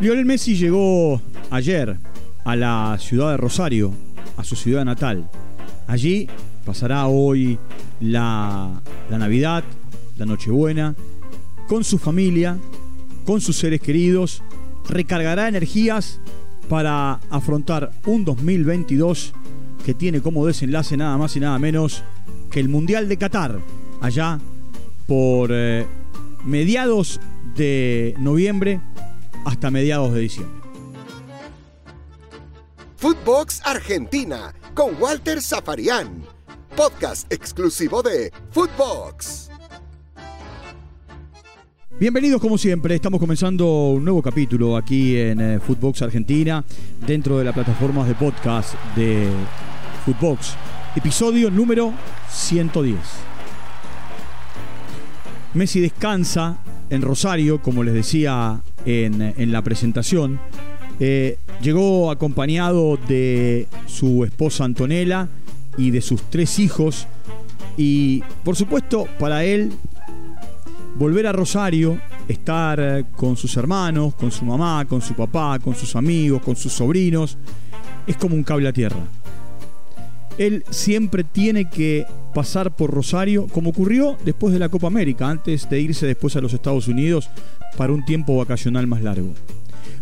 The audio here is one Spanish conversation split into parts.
Lionel Messi llegó ayer a la ciudad de Rosario, a su ciudad natal. Allí pasará hoy la, la Navidad, la Nochebuena, con su familia, con sus seres queridos, recargará energías para afrontar un 2022 que tiene como desenlace nada más y nada menos que el Mundial de Qatar, allá por eh, mediados de noviembre hasta mediados de diciembre. Footbox Argentina con Walter Zafarian, podcast exclusivo de Footbox. Bienvenidos como siempre, estamos comenzando un nuevo capítulo aquí en eh, Footbox Argentina, dentro de la plataforma de podcast de Footbox, episodio número 110. Messi descansa en Rosario, como les decía en, la presentación. Eh, llegó acompañado de su esposa Antonella y de sus tres hijos. Y por supuesto, para él, volver a Rosario, estar con sus hermanos, con su mamá, con su papá, con sus amigos, con sus sobrinos, es como un cable a tierra. Él siempre tiene que pasar por Rosario, como ocurrió después de la Copa América, antes de irse después a los Estados Unidos para un tiempo vacacional más largo.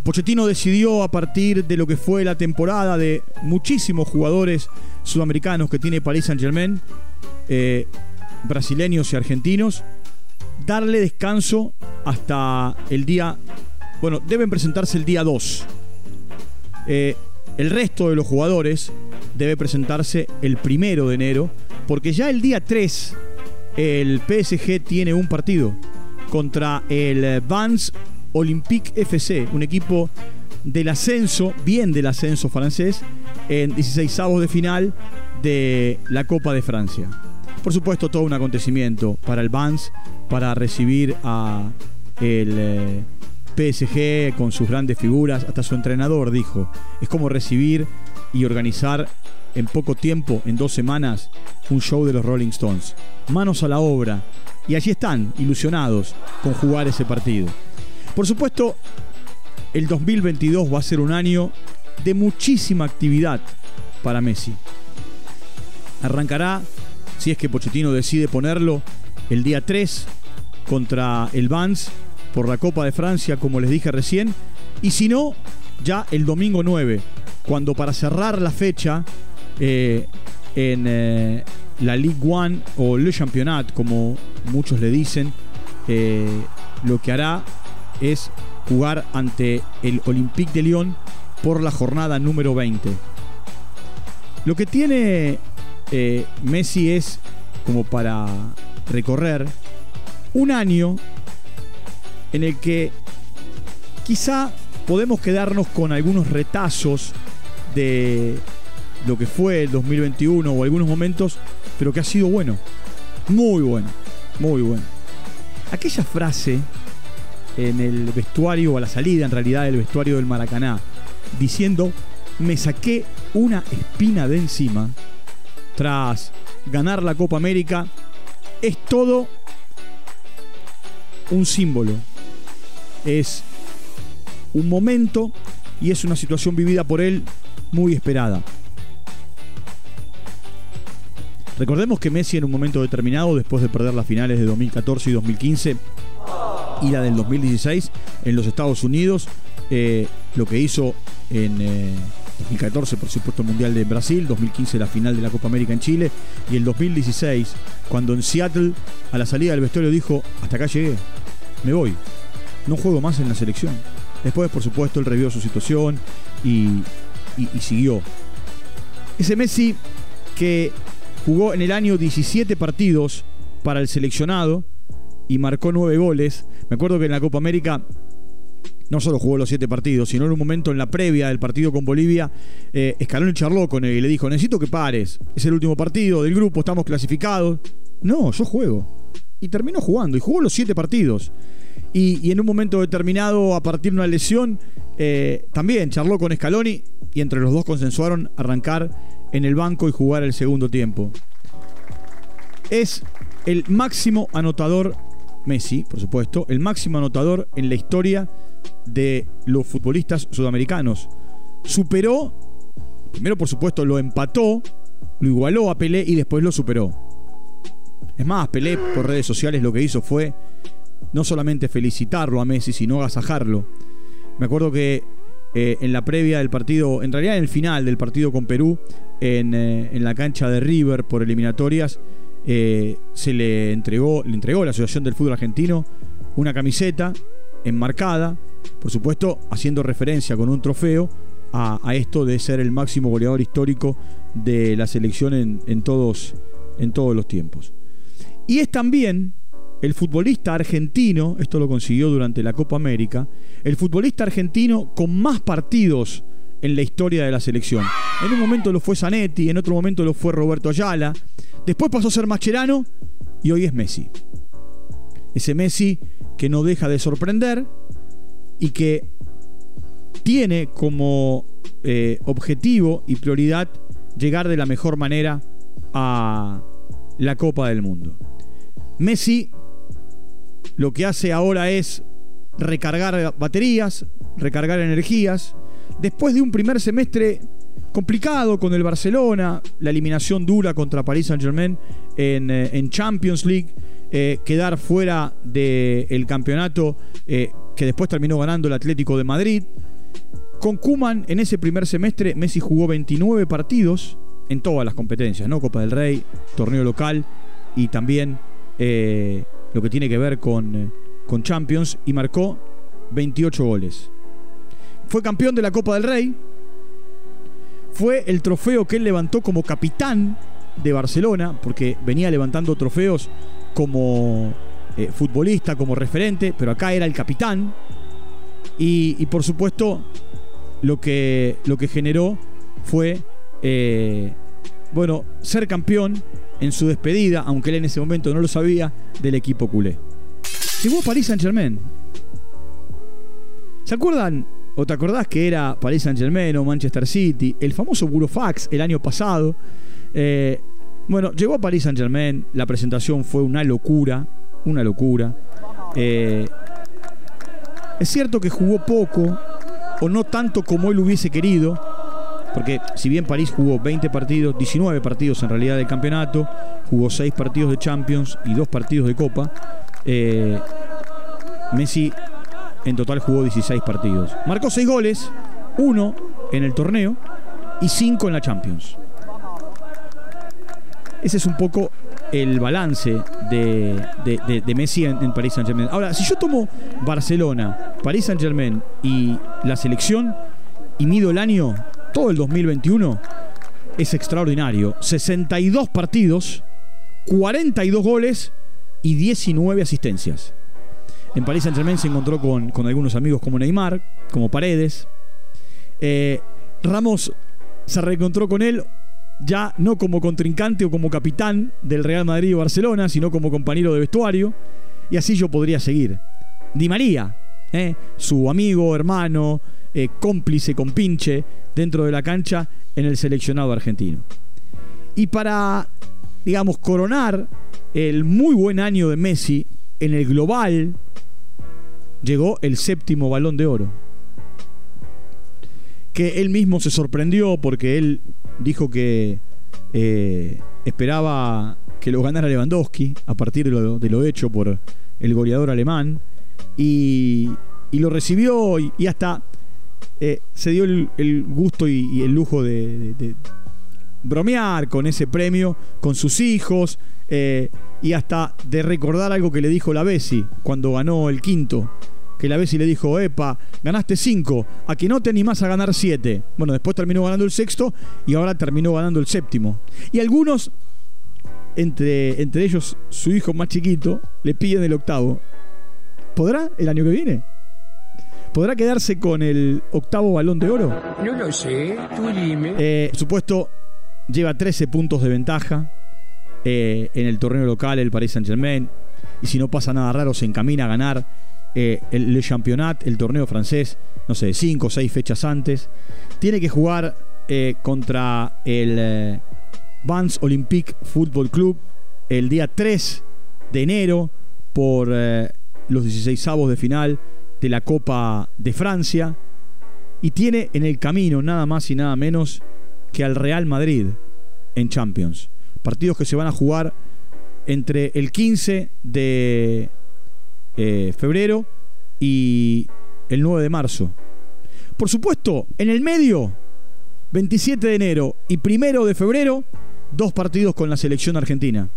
Pochettino decidió a partir de lo que fue la temporada de muchísimos jugadores sudamericanos que tiene Paris Saint Germain, eh, brasileños y argentinos, darle descanso hasta el día, bueno, deben presentarse el día 2. Eh, el resto de los jugadores debe presentarse el primero de enero, porque ya el día 3 el PSG tiene un partido contra el Vans Olympique FC, un equipo del ascenso, bien del ascenso francés, en 16 avos de final de la Copa de Francia. Por supuesto, todo un acontecimiento para el Vans, para recibir a el eh, PSG con sus grandes figuras, hasta su entrenador dijo, es como recibir y organizar en poco tiempo, en dos semanas, un show de los Rolling Stones. Manos a la obra. Y allí están, ilusionados con jugar ese partido. Por supuesto, el 2022 va a ser un año de muchísima actividad para Messi. Arrancará, si es que Pochettino decide ponerlo, el día 3 contra el Vans por la Copa de Francia, como les dije recién, y si no, ya el domingo 9, cuando para cerrar la fecha eh, en eh, la Ligue 1 o Le Championnat, como muchos le dicen, eh, lo que hará es jugar ante el Olympique de Lyon por la jornada número 20. Lo que tiene Messi es como para recorrer un año en el que quizá podemos quedarnos con algunos retazos de lo que fue el 2021 o algunos momentos, pero que ha sido bueno. Muy bueno, muy bueno. Aquella frase en el vestuario, o a la salida en realidad del vestuario del Maracaná, diciendo, me saqué una espina de encima tras ganar la Copa América, es todo un símbolo. Es un momento y es una situación vivida por él muy esperada. Recordemos que Messi en un momento determinado, después de perder las finales de 2014 y 2015 y la del 2016 en los Estados Unidos, eh, lo que hizo en 2014, eh, por supuesto, el Mundial de Brasil, 2015 la final de la Copa América en Chile y el 2016, cuando en Seattle, a la salida del vestuario, dijo, hasta acá llegué, me voy, no juego más en la selección. Después, por supuesto, él revió su situación y siguió. Ese Messi que Jugó en el año 17 partidos para el seleccionado y marcó 9 goles. Me acuerdo que en la Copa América no solo jugó los 7 partidos, sino en un momento en la previa del partido con Bolivia, eh, Escalón charló con él y le dijo, necesito que pares, es el último partido del grupo, estamos clasificados. No, yo juego. Y terminó jugando, y jugó los 7 partidos. Y, en un momento determinado, a partir de una lesión, eh, también charló con Scaloni y entre los dos consensuaron arrancar en el banco y jugar el segundo tiempo. Es el máximo anotador, Messi, por supuesto, el máximo anotador en la historia de los futbolistas sudamericanos. Superó, primero por supuesto lo empató, lo igualó a Pelé y después lo superó. Es más, Pelé por redes sociales lo que hizo fue no solamente felicitarlo a Messi, sino agasajarlo. Me acuerdo que eh, en la previa del partido, en realidad en el final del partido con Perú, en, eh, en la cancha de River por eliminatorias, eh, se le entregó, le entregó la Asociación del Fútbol Argentino una camiseta enmarcada, por supuesto haciendo referencia con un trofeo a, esto de ser el máximo goleador histórico de la selección en, todos, en todos los tiempos. Y es también el futbolista argentino, esto lo consiguió durante la Copa América, el futbolista argentino con más partidos en la historia de la selección. En un momento lo fue Zanetti, en otro momento lo fue Roberto Ayala, Después pasó a ser Mascherano y hoy es Messi. Ese Messi que no deja de sorprender y que tiene como eh, objetivo y prioridad llegar de la mejor manera a la Copa del Mundo. Messi lo que hace ahora es recargar baterías, recargar energías. Después de un primer semestre complicado con el Barcelona, la eliminación dura contra Paris Saint Germain en, eh, Champions League, eh, quedar fuera del campeonato eh, que después terminó ganando el Atlético de Madrid. Con Kuman en ese primer semestre Messi jugó 29 partidos en todas las competencias, ¿no? Copa del Rey, torneo local y también lo que tiene que ver con, con Champions y marcó 28 goles. Fue campeón de la Copa del Rey, fue el trofeo que él levantó como capitán de Barcelona, porque venía levantando trofeos como eh, futbolista, como referente, pero acá era el capitán. Y, por supuesto, lo que, lo que generó fue, eh, bueno, ser campeón en su despedida, aunque él en ese momento no lo sabía, del equipo culé. Llegó a París Saint Germain. ¿Se acuerdan ¿O te acordás que era Paris Saint Germain o Manchester City? El famoso Burofax el año pasado. Eh, bueno, llegó a Paris Saint Germain, la presentación fue una locura, una locura. Eh, es cierto que jugó poco, o no tanto como él hubiese querido, porque si bien París jugó 20 partidos, 19 partidos en realidad del campeonato, jugó 6 partidos de Champions y 2 partidos de Copa, eh, Messi en total jugó 16 partidos. Marcó 6 goles, 1 en el torneo y 5 en la Champions. Ese es un poco el balance de, Messi en, París Saint Germain. Ahora, si yo tomo Barcelona, París Saint Germain y la selección y mido el año, todo el 2021, es extraordinario. 62 partidos, 42 goles y 19 asistencias. En París Saint Germain se encontró con, algunos amigos como Neymar, como Paredes. Eh, Ramos se reencontró con él ya no como contrincante o como capitán del Real Madrid o Barcelona, sino como compañero de vestuario. Y así yo podría seguir. Di María, eh, su amigo, hermano, eh, cómplice, compinche dentro de la cancha en el seleccionado argentino. Y para, digamos, coronar el muy buen año de Messi en el global llegó el séptimo balón de oro. Que él mismo se sorprendió porque él dijo que eh, esperaba que lo ganara Lewandowski a partir de lo, hecho por el goleador alemán. Y, lo recibió y, hasta eh, se dio el, gusto y, el lujo de, bromear con ese premio, con sus hijos. Eh, y hasta de recordar algo que le dijo la Bessi cuando ganó el quinto. Que la Bessi le dijo, epa, ganaste cinco, a que no te animás a ganar siete. Bueno, después terminó ganando el sexto y ahora terminó ganando el séptimo. Y algunos, entre, entre ellos su hijo más chiquito, le piden el octavo. ¿Podrá el año que viene? ¿Podrá quedarse con el octavo balón de oro? No lo sé, tú dime. Eh, supuesto, lleva 13 puntos de ventaja eh, en el torneo local, el Paris Saint-Germain. Y si no pasa nada raro, se encamina a ganar eh, el Le Championnat, el torneo francés, no sé, 5 o 6 fechas antes. Tiene que jugar eh, contra el Vans Olympique Football Club el día 3 de enero por los 16 avos de final de la Copa de Francia y tiene en el camino nada más y nada menos que al Real Madrid en Champions. Partidos que se van a jugar entre el 15 de eh, febrero y el 9 de marzo. Por supuesto, en el medio, 27 de enero y 1 de febrero, dos partidos con la selección argentina.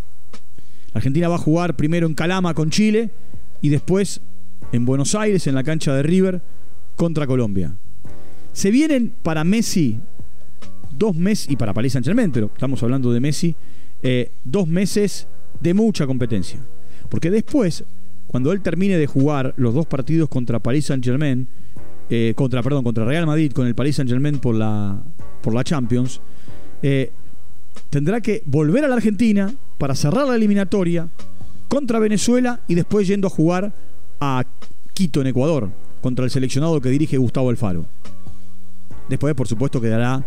Argentina va a jugar primero en Calama con Chile y después en Buenos Aires, en la cancha de River, contra Colombia. Se vienen para Messi dos meses, y para Paris Saint Germain, pero estamos hablando de Messi, eh, dos meses de mucha competencia. Porque después, cuando él termine de jugar los dos partidos contra Paris Saint Germain, eh, contra, perdón, contra Real Madrid, con el Paris Saint Germain por la, por la Champions, eh, tendrá que volver a la Argentina para cerrar la eliminatoria contra Venezuela y después yendo a jugar a Quito, en Ecuador, contra el seleccionado que dirige Gustavo Alfaro. Después, por supuesto, quedará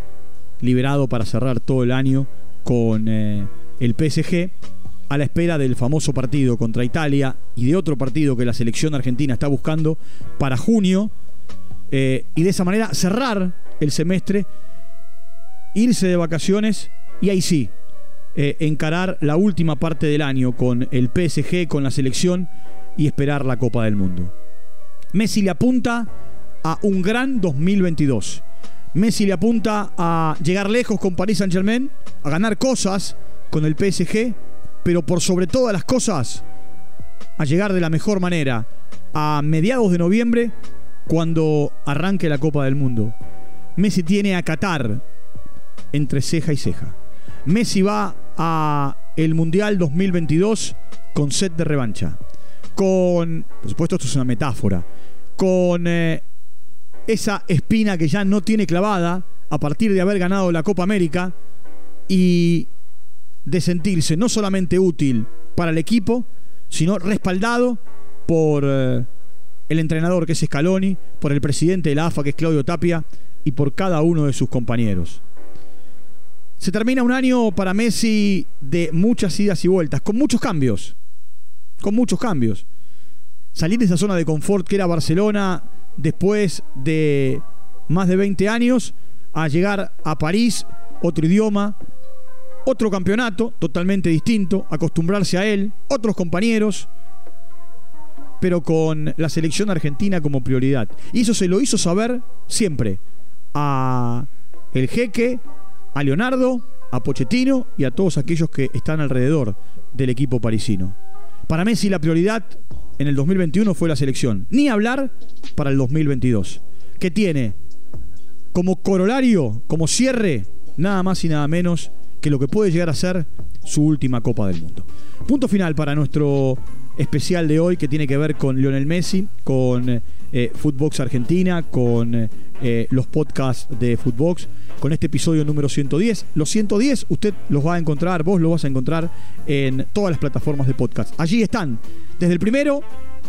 liberado para cerrar todo el año con eh, el PSG a la espera del famoso partido contra Italia y de otro partido que la selección argentina está buscando para junio eh, y de esa manera cerrar el semestre, irse de vacaciones y ahí sí, eh, encarar la última parte del año con el PSG, con la selección y esperar la Copa del Mundo. Messi le apunta a un gran 2022. Messi le apunta a llegar lejos con Paris Saint Germain, a ganar cosas con el PSG, pero por sobre todas las cosas, a llegar de la mejor manera a mediados de noviembre cuando arranque la Copa del Mundo. Messi tiene a Qatar entre ceja y ceja. Messi va a el Mundial 2022 con set de revancha. Con, por supuesto esto es una metáfora, con eh, esa espina que ya no tiene clavada a partir de haber ganado la Copa América y de sentirse no solamente útil para el equipo, sino respaldado por eh, el entrenador que es Scaloni, por el presidente de la AFA que es Claudio Tapia y por cada uno de sus compañeros. Se termina un año para Messi de muchas idas y vueltas, con muchos cambios, con muchos cambios. Salir de esa zona de confort que era Barcelona después de más de 20 años a llegar a París, otro idioma, otro campeonato totalmente distinto, acostumbrarse a él, otros compañeros, pero con la selección argentina como prioridad. Y eso se lo hizo saber siempre a el jeque, a Leonardo, a Pochettino y a todos aquellos que están alrededor del equipo parisino. Para Messi la prioridad en el 2021 fue la selección. Ni hablar para el 2022. Que tiene como corolario, como cierre, nada más y nada menos que lo que puede llegar a ser su última Copa del Mundo. Punto final para nuestro especial de hoy que tiene que ver con Lionel Messi, con eh, Footbox Argentina, con eh, los podcasts de Footbox, con este episodio número 110. Los 110 usted los va a encontrar, vos los vas a encontrar en todas las plataformas de podcast. Allí están desde el primero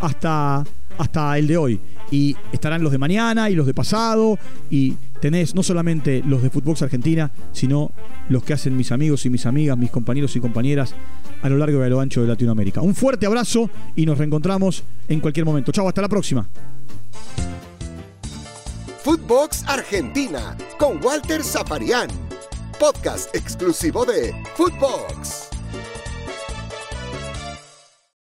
hasta, hasta el de hoy. Y estarán los de mañana y los de pasado. Y tenés no solamente los de Footbox Argentina, sino los que hacen mis amigos y mis amigas, mis compañeros y compañeras a lo largo y a lo ancho de Latinoamérica. Un fuerte abrazo y nos reencontramos en cualquier momento. Chao, hasta la próxima. Footbox Argentina con Walter Zaparián. Podcast exclusivo de Footbox.